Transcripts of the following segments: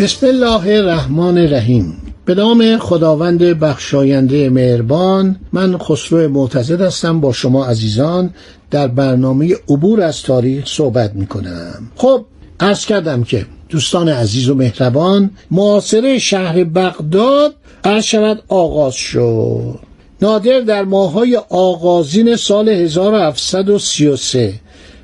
بسم الله الرحمن الرحیم. به نام خداوند بخشاینده مهربان من خسرو معتزد هستم. با شما عزیزان در برنامه عبور از تاریخ صحبت می کنم خب عرض کردم که دوستان عزیز و مهربان معاصره شهر بغداد عرض شود آغاز شد. نادر در ماهای آغازین سال 1733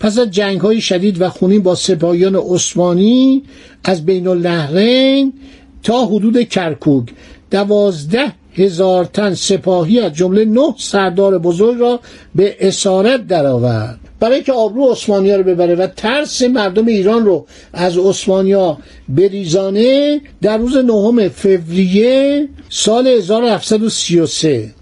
پس از جنگ های شدید و خونین با سپاهیان عثمانی از بین النهرین تا حدود کرکوک دوازده هزار تن سپاهی از جمله نه سردار بزرگ را به اسارت درآورد. برای که آبرو عثمانیا رو ببره و ترس مردم ایران رو از عثمانیا بریزانه در روز نهم فوریه سال 1733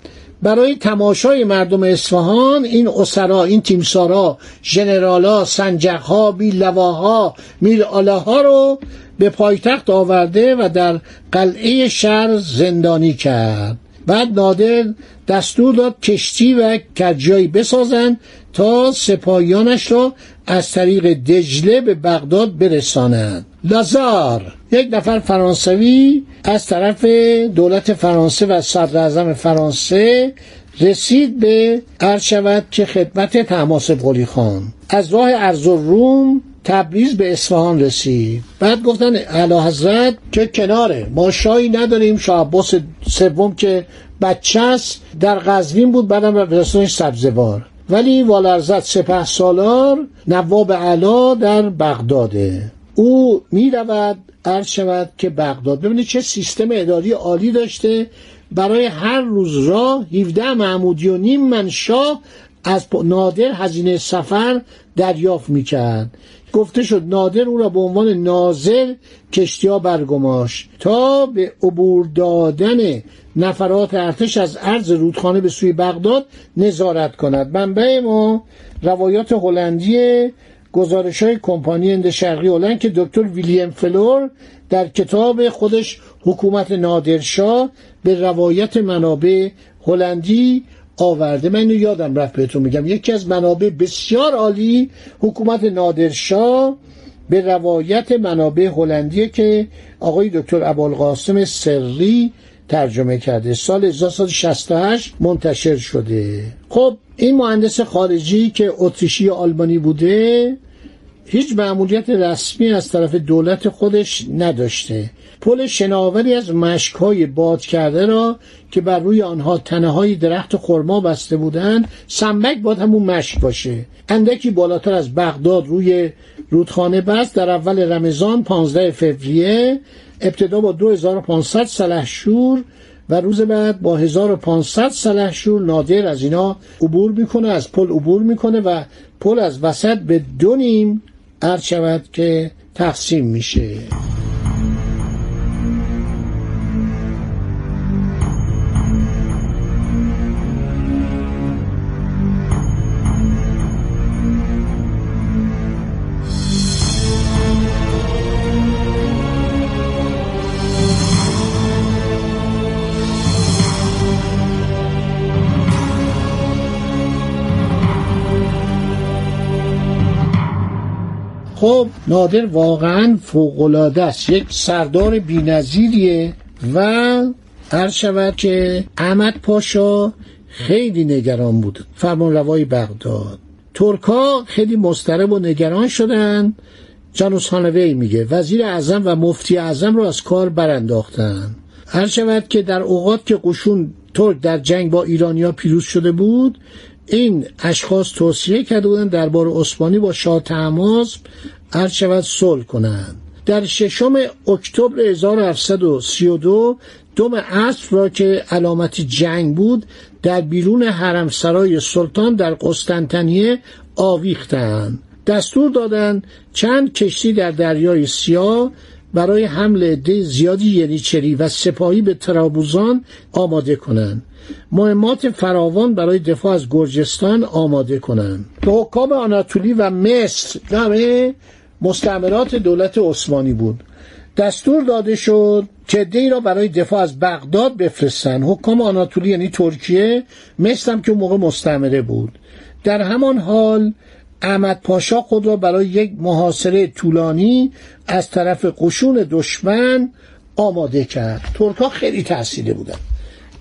برای تماشای مردم اصفهان این اسرا این تیمسارا ژنرالا سنجقها بیلواها میل ها رو به پایتخت آورده و در قلعه شهر زندانی کرد. بعد نادر دستور داد کشتی و کجایی بسازند تا سپاهیانش را از طریق دجله به بغداد برسانند. لازار. یک نفر فرانسوی از طرف دولت فرانسه و صدر فرانسه رسید به عرض شود که خدمت تماس قلی خان. از راه ارز روم تبریز به اصفهان رسید. بعد گفتن اعلی حضرت که کناره ما شاهی نداریم. شاه عباس سوم که بچه است در قزوین بود بعدم رسونش سبزوار. ولی والرزت سپه سالار نواب علا در بغداده. او می رود عرض شود که بغداد. ببینید چه سیستم اداری عالی داشته. برای هر روز راه 17 معمودی و نیم من شاه از نادر هزینه سفر دریافت می‌کرد. گفته شد نادر او را به عنوان ناظر کشتیا برگماش تا به عبور دادن نفرات ارتش از عرض رودخانه به سوی بغداد نظارت کند. منبع ما روایات هلندی گزارش های کمپانی هند شرقی هلند که دکتر ویلیام فلور در کتاب خودش حکومت نادرشاه به روایت منابع هلندی آورده. من اینو یادم رفت بهتون میگم. یکی از منابع بسیار عالی حکومت نادرشاه به روایت منابع هلندیه که آقای دکتر ابوالقاسم سری ترجمه کرده. سال 1968 منتشر شده. خب این مهندس خارجی که اتریشی آلمانی بوده هیچ معمولیت رسمی از طرف دولت خودش نداشته. پل شناوری از مشکهای باد کرده را که بر روی آنها تنه های درخت خرما بسته بودند سنبک باید همون مشک باشه. اندکی بالاتر از بغداد روی رودخانه بست در اول رمضان 15 فوریه ابتدا با 2500 سلحشور و روز بعد با 1500 سلحشور نادر از اینا عبور می‌کنه از پل عبور می‌کنه و پل از وسط به دو نیم عرض شود که تقسیم میشه. خب نادر واقعا فوقلاده است. یک سردار بینظیریه و هر شود که احمد پاشا خیلی نگران بود. فرمان روای بغداد. ترکا خیلی مسترب و نگران شدن. جانوس خانوی میگه وزیر اعظم و مفتی اعظم رو از کار برانداختن. هر شود که در اوقات که قشون ترک در جنگ با ایرانیا پیروز شده بود این اشخاص توصیه کرده بودند دربار عثمانی با شاه تماس عرض شود صلح کنند. در ششم اکتبر 1732 دوم عصر را که علامت جنگ بود در بیرون حرم سرای سلطان در قسطنطنیه آویختند. دستور دادند چند کشتی در دریای سیاه برای حمل عده زیادی ینیچری و سپاهی به ترابوزان آماده کنند. مهمات فراوان برای دفاع از گرجستان آماده کنند. به حکام آناتولی و مصر همه مستعمرات دولت عثمانی بود. دستور داده شد که دی را برای دفاع از بغداد بفرستند. حکام آناتولی یعنی ترکیه مصر هم که اون موقع مستعمره بود. در همان حال احمد پاشا خود را برای یک محاصره طولانی از طرف قشون دشمن آماده کرد. ترکا خیلی تحصیله بودن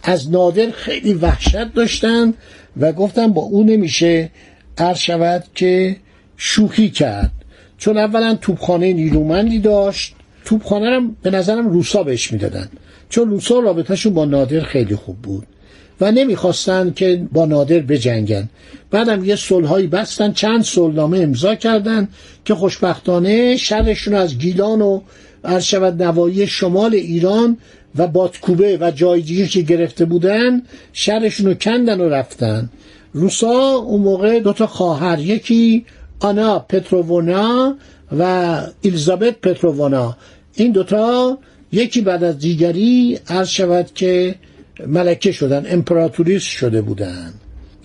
از نادر خیلی وحشت داشتن و گفتن با او نمیشه عرض شود که شوخی کرد. چون اولا توپخانه نیرومندی داشت توپخانه رو به نظرم روسا بهش می‌دادن. چون روسا رابطهشون با نادر خیلی خوب بود و نمی‌خواستن که با نادر بجنگن. بعدم یه صلحایی بستن چند صلحنامه امضا کردن که خوشبختانه شرشون از گیلان و شود نوایی شمال ایران و باتکوبه و جای دیگه که گرفته بودن شرشون رو کندن و رفتن. روسا اون موقع دوتا خواهر یکی آنا پتروونا و الیزابت پتروونا. این دوتا یکی بعد از دیگری عرض شود که ملکه شدن امپراتوریس شده بودن.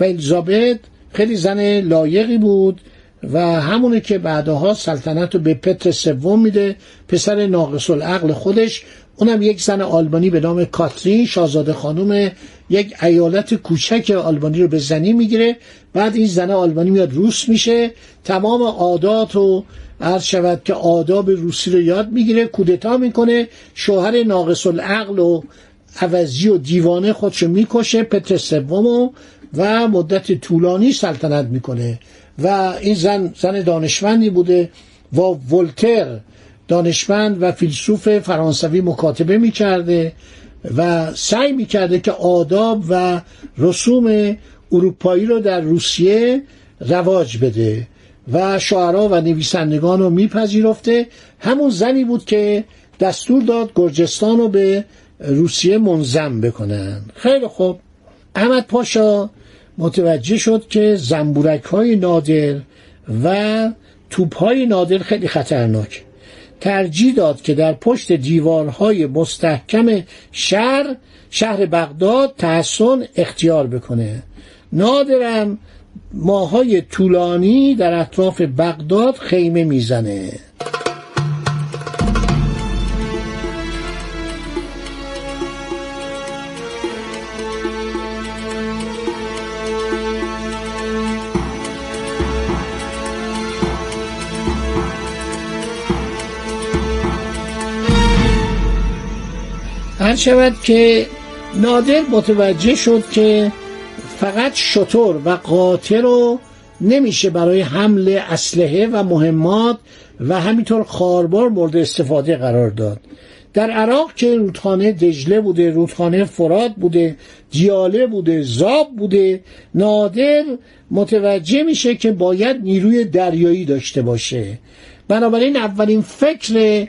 و الیزابت خیلی زن لایقی بود و همونه که بعدها سلطنت رو به پتر سوم میده پسر ناقص العقل خودش اونم یک زن آلبانی به نام کاترین شاهزاده خانم یک ایالت کوچک آلبانی رو به زنی می‌گیره. بعد این زن آلبانی میاد روس میشه. تمام عادات و عرض شود که آداب روسی رو یاد می‌گیره کودتا می‌کنه. شوهر ناقص العقل و عوضی و دیوانه خودشو می‌کشه پتر سوم و مدت طولانی سلطنت می‌کنه. و این زن زن دانشمندی بوده و ولتر دانشمند و فیلسوف فرانسوی مکاتبه می‌کرده و سعی می‌کرده که آداب و رسوم اروپایی رو در روسیه رواج بده و شعرا و نویسندگان رو میپذیرفته. همون زنی بود که دستور داد گرجستان رو به روسیه منظم بکنن. خیلی خوب. احمد پاشا متوجه شد که زنبورک های نادر و توپ های نادر خیلی خطرناک ترجیح داد که در پشت دیوارهای مستحکم شهر شهر بغداد تحسن اختیار بکنه. نادرم ماهای طولانی در اطراف بغداد خیمه می‌زنه. هر شود که نادر متوجه شد که فقط شطور و قاطر رو نمیشه برای حمل اسلحه و مهمات و همینطور خاربار مورد استفاده قرار داد. در عراق که رودخانه دجله بوده رودخانه فرات بوده جیاله بوده زاب بوده نادر متوجه میشه که باید نیروی دریایی داشته باشه. بنابراین اولین فکر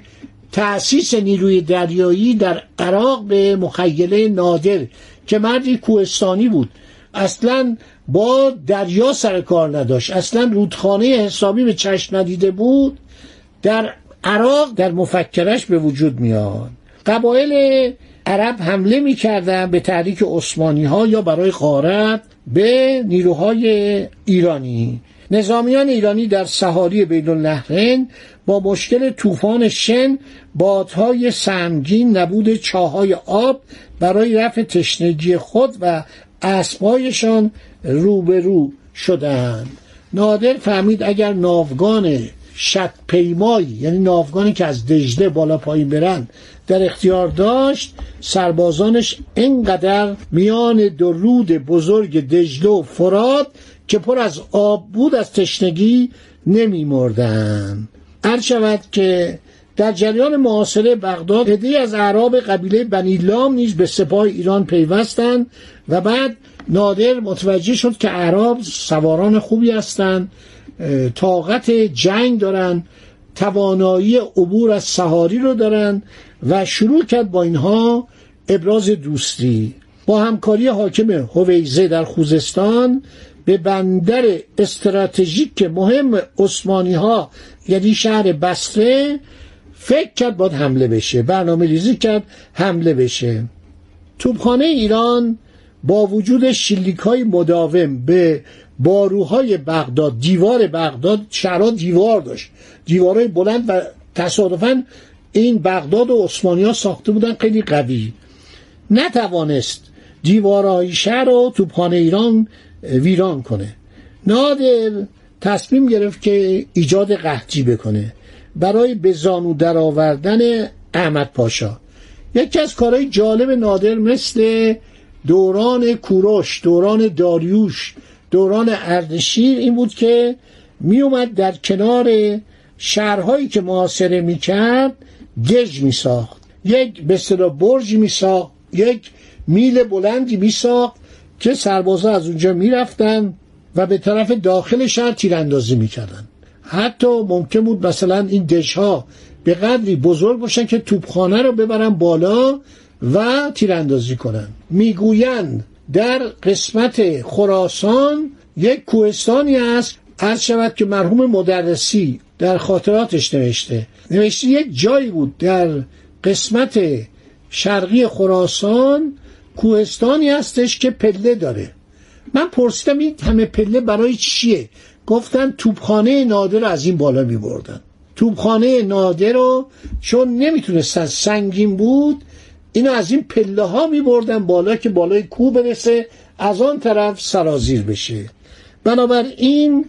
تأسیس نیروی دریایی در عراق به مخیله نادر که مردی کوهستانی بود. اصلا با دریا سر کار نداشت. اصلا رودخانه حسابی به چشم ندیده بود. در عراق در مفکرش به وجود میاد. قبایل عرب حمله می‌کردن به تحریک عثمانی ها یا برای غارت به نیروهای ایرانی. نظامیان ایرانی در سهاری بین النهرین با مشکل طوفان شن بادهای سمگین نبود چاهای آب برای رفع تشنگی خود و اسبایشان روبرو شدند نادر فهمید اگر ناوگان شط پیمایی یعنی ناوگانی که از دجله بالا پایین برن در اختیار داشت سربازانش انقدر میان دو رود بزرگ دجله و فراد که پر از آب بود از تشنگی نمی هر شود که در جریان معاصره بغداد عدهای از اعراب قبیله بنیلام نیز به سپاه ایران پیوستند و بعد نادر متوجه شد که اعراب سواران خوبی هستند طاقت جنگ دارن توانایی عبور از سهاری رو دارن و شروع کرد با اینها ابراز دوستی. با همکاری حاکم هویزه در خوزستان به بندر استراتژیک مهم عثمانی ها یعنی شهر بسره فکر کرد باید حمله بشه برنامه ریزی کرد حمله بشه. توپخانه ایران با وجود شلیک های مداوم به باروهای بغداد دیوار بغداد شهرها دیوار داشت. دیوارهای بلند و تصادفا این بغداد و عثمانی ها ساخته بودن خیلی قوی. نتوانست دیوارهای شهر و توپخانه ایران ویران کنه. نادر تصمیم گرفت که ایجاد قحطی بکنه برای به زانو درآوردن احمد پاشا. یکی از کارهای جالب نادر مثل دوران کوروش دوران داریوش دوران اردشیر این بود که می اومد در کنار شهرهایی که محاصره می کرد گج می ساخت یک به برج می ساخت یک میل بلندی می ساخت که سربازا از اونجا می رفتن و به طرف داخل شهر تیراندازی می کردن. حتی ممکن بود مثلا این دشها به قدری بزرگ باشن که توپخانه رو ببرن بالا و تیراندازی کنن. می‌گویند در قسمت خراسان یک کوهستانی است. هر شود که مرحوم مدرسی در خاطراتش نوشته. نوشته یک جایی بود در قسمت شرقی خراسان کوهستانی هستش که پله داره. من پرسیدم این همه پله برای چیه؟ گفتن توپخانه نادر از این بالا می بردن توپخانه نادر رو چون نمی‌تونستن سنگین بود اینو از این پله ها می بردن بالا که بالای کوه برسه از آن طرف سرازیر بشه. بنابراین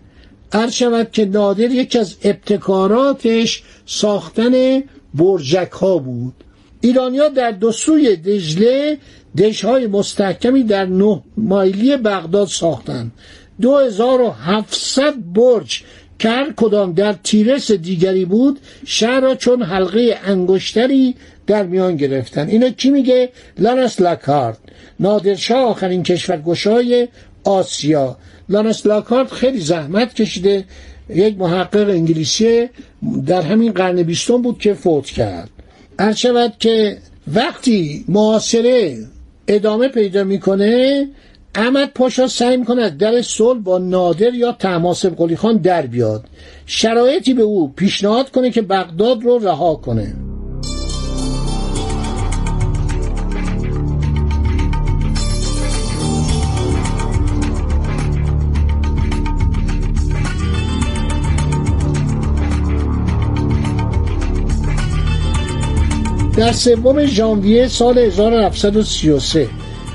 هر شود که نادر یکی از ابتکاراتش ساختن برجک ها بود. ایرانیا در دو سوی دجله دشهای مستحکمی در نه مایلی بغداد ساختند. 2700 برج که هر کدام در تیرس دیگری بود شهر را چون حلقه انگشتری در میان گرفتن اینو کی میگه؟ لانس لاکارد. نادرشاه آخرین کشورگشای آسیا. لانس لاکارد خیلی زحمت کشیده. یک محقق انگلیسی در همین قرن بیستم بود که فوت کرد. هر شود که وقتی معاصره ادامه پیدا می‌کنه احمد پاشا سعی می‌کنه از در صلح با نادر یا تماسب قلی خان در بیاد. شرایطی به او پیشنهاد کنه که بغداد رو رها کنه. در سوم ژانویه سال 1733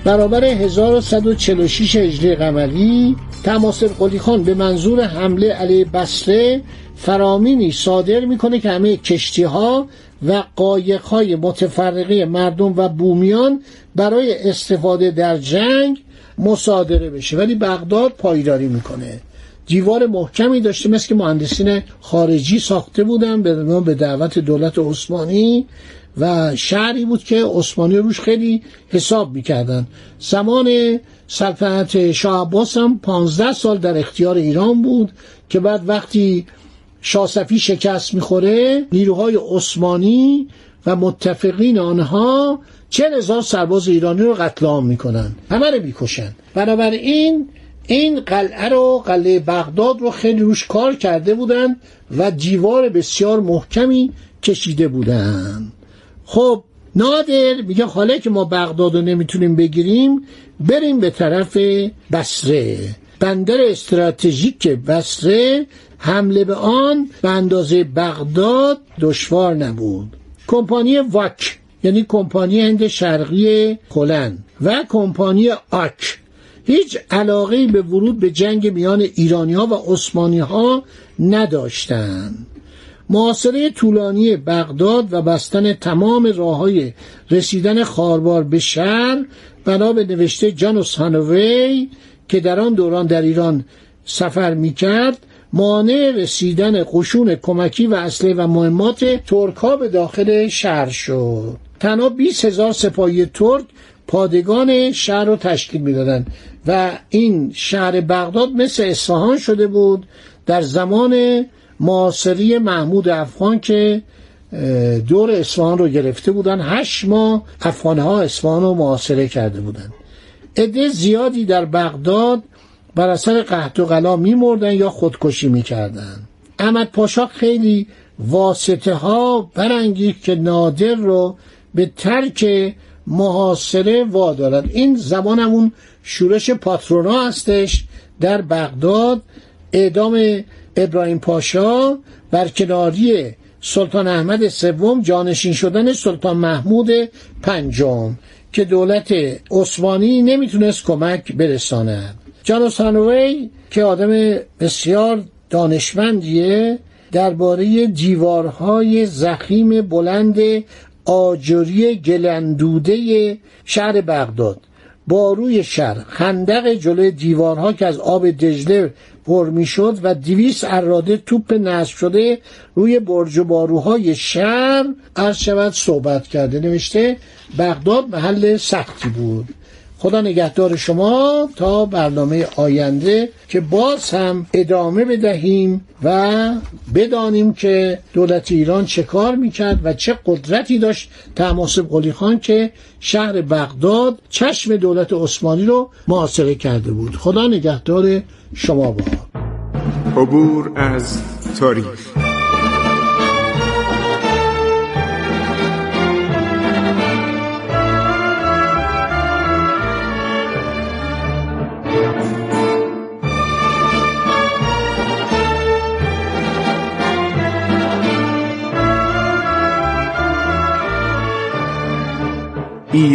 برابر 1146 هجری قمری تماسب قلی خان به منظور حمله علیه بسره فرامینی صادر می‌کنه که همه کشتی ها و قایق های متفرقه مردم و بومیان برای استفاده در جنگ مصادره بشه. ولی بغداد پایداری می‌کنه. دیوار محکمی داشته مثل که مهندسین خارجی ساخته بودن به دعوت دولت عثمانی. و شهری بود که عثمانی روش خیلی حساب می‌کردن. زمان سلطنت شاه عباس هم 15 سال در اختیار ایران بود که بعد وقتی شاسفی شکست می‌خوره نیروهای عثمانی و متفقین آنها چه هزار سرباز ایرانی رو قتل عام می‌کنن. همه رو می‌کشن. بنابراین این قلعه رو قلعه بغداد رو خیلی روش کار کرده بودن و دیوار بسیار محکمی کشیده بودن. خب نادر میگه حالا که ما بغداد رو نمی‌تونیم بگیریم بریم به طرف بسره بندر استراتژیک بسره حمله به آن به اندازه بغداد دشوار نبود. کمپانی واک یعنی کمپانی هند شرقی کلن و کمپانی آک هیچ علاقه به ورود به جنگ میان ایرانی ها و عثمانی ها نداشتند معاصره طولانی بغداد و بستن تمام راه های رسیدن خاربار به شهر بنا به نوشته جانوس هانوی که در آن دوران در ایران سفر می کرد مانع رسیدن قشون کمکی و اصله و مهمات ترک ها به داخل شهر شد. تنها 20 هزار سپاهی ترک پادگان شهر رو تشکیل می‌دادند و این شهر بغداد مثل اصفهان شده بود در زمان معاصری محمود افغان که دور اصفهان رو گرفته بودن. هشت ماه افغان ها اصفهان رو معاصره کرده بودن. عده زیادی در بغداد بر اثر قحط و غلا میمردن یا خودکشی می‌کردن. احمد پاشا خیلی واسطه ها برانگیخت که نادر رو به ترک محاصره وادارد. این زمان همون شورش پاترونا هستش در بغداد. اعدام ابراهیم پاشا بر کناری سلطان احمد سوم جانشین شدن سلطان محمود پنجم که دولت عثمانی نمی‌تونست کمک برساند. جان سانوی که آدم بسیار دانشمندیه درباره دیوارهای زخیم بلند آجری گلندوده شهر بغداد. با روی شهر خندق جلوی دیوارها که از آب دجله پر می‌شد و دویست اراده توپ نصب شده روی برج و باروهای شهر عرض شود صحبت کرده. نوشته بغداد محل سختی بود. خدا نگهدار شما تا برنامه آینده که باز هم ادامه بدهیم و بدانیم که دولت ایران چه کار می‌کرد و چه قدرتی داشت. تماسب قلی خان که شهر بغداد چشم دولت عثمانی رو محاصره کرده بود. خدا نگهدار شما با عبور از تاریخ.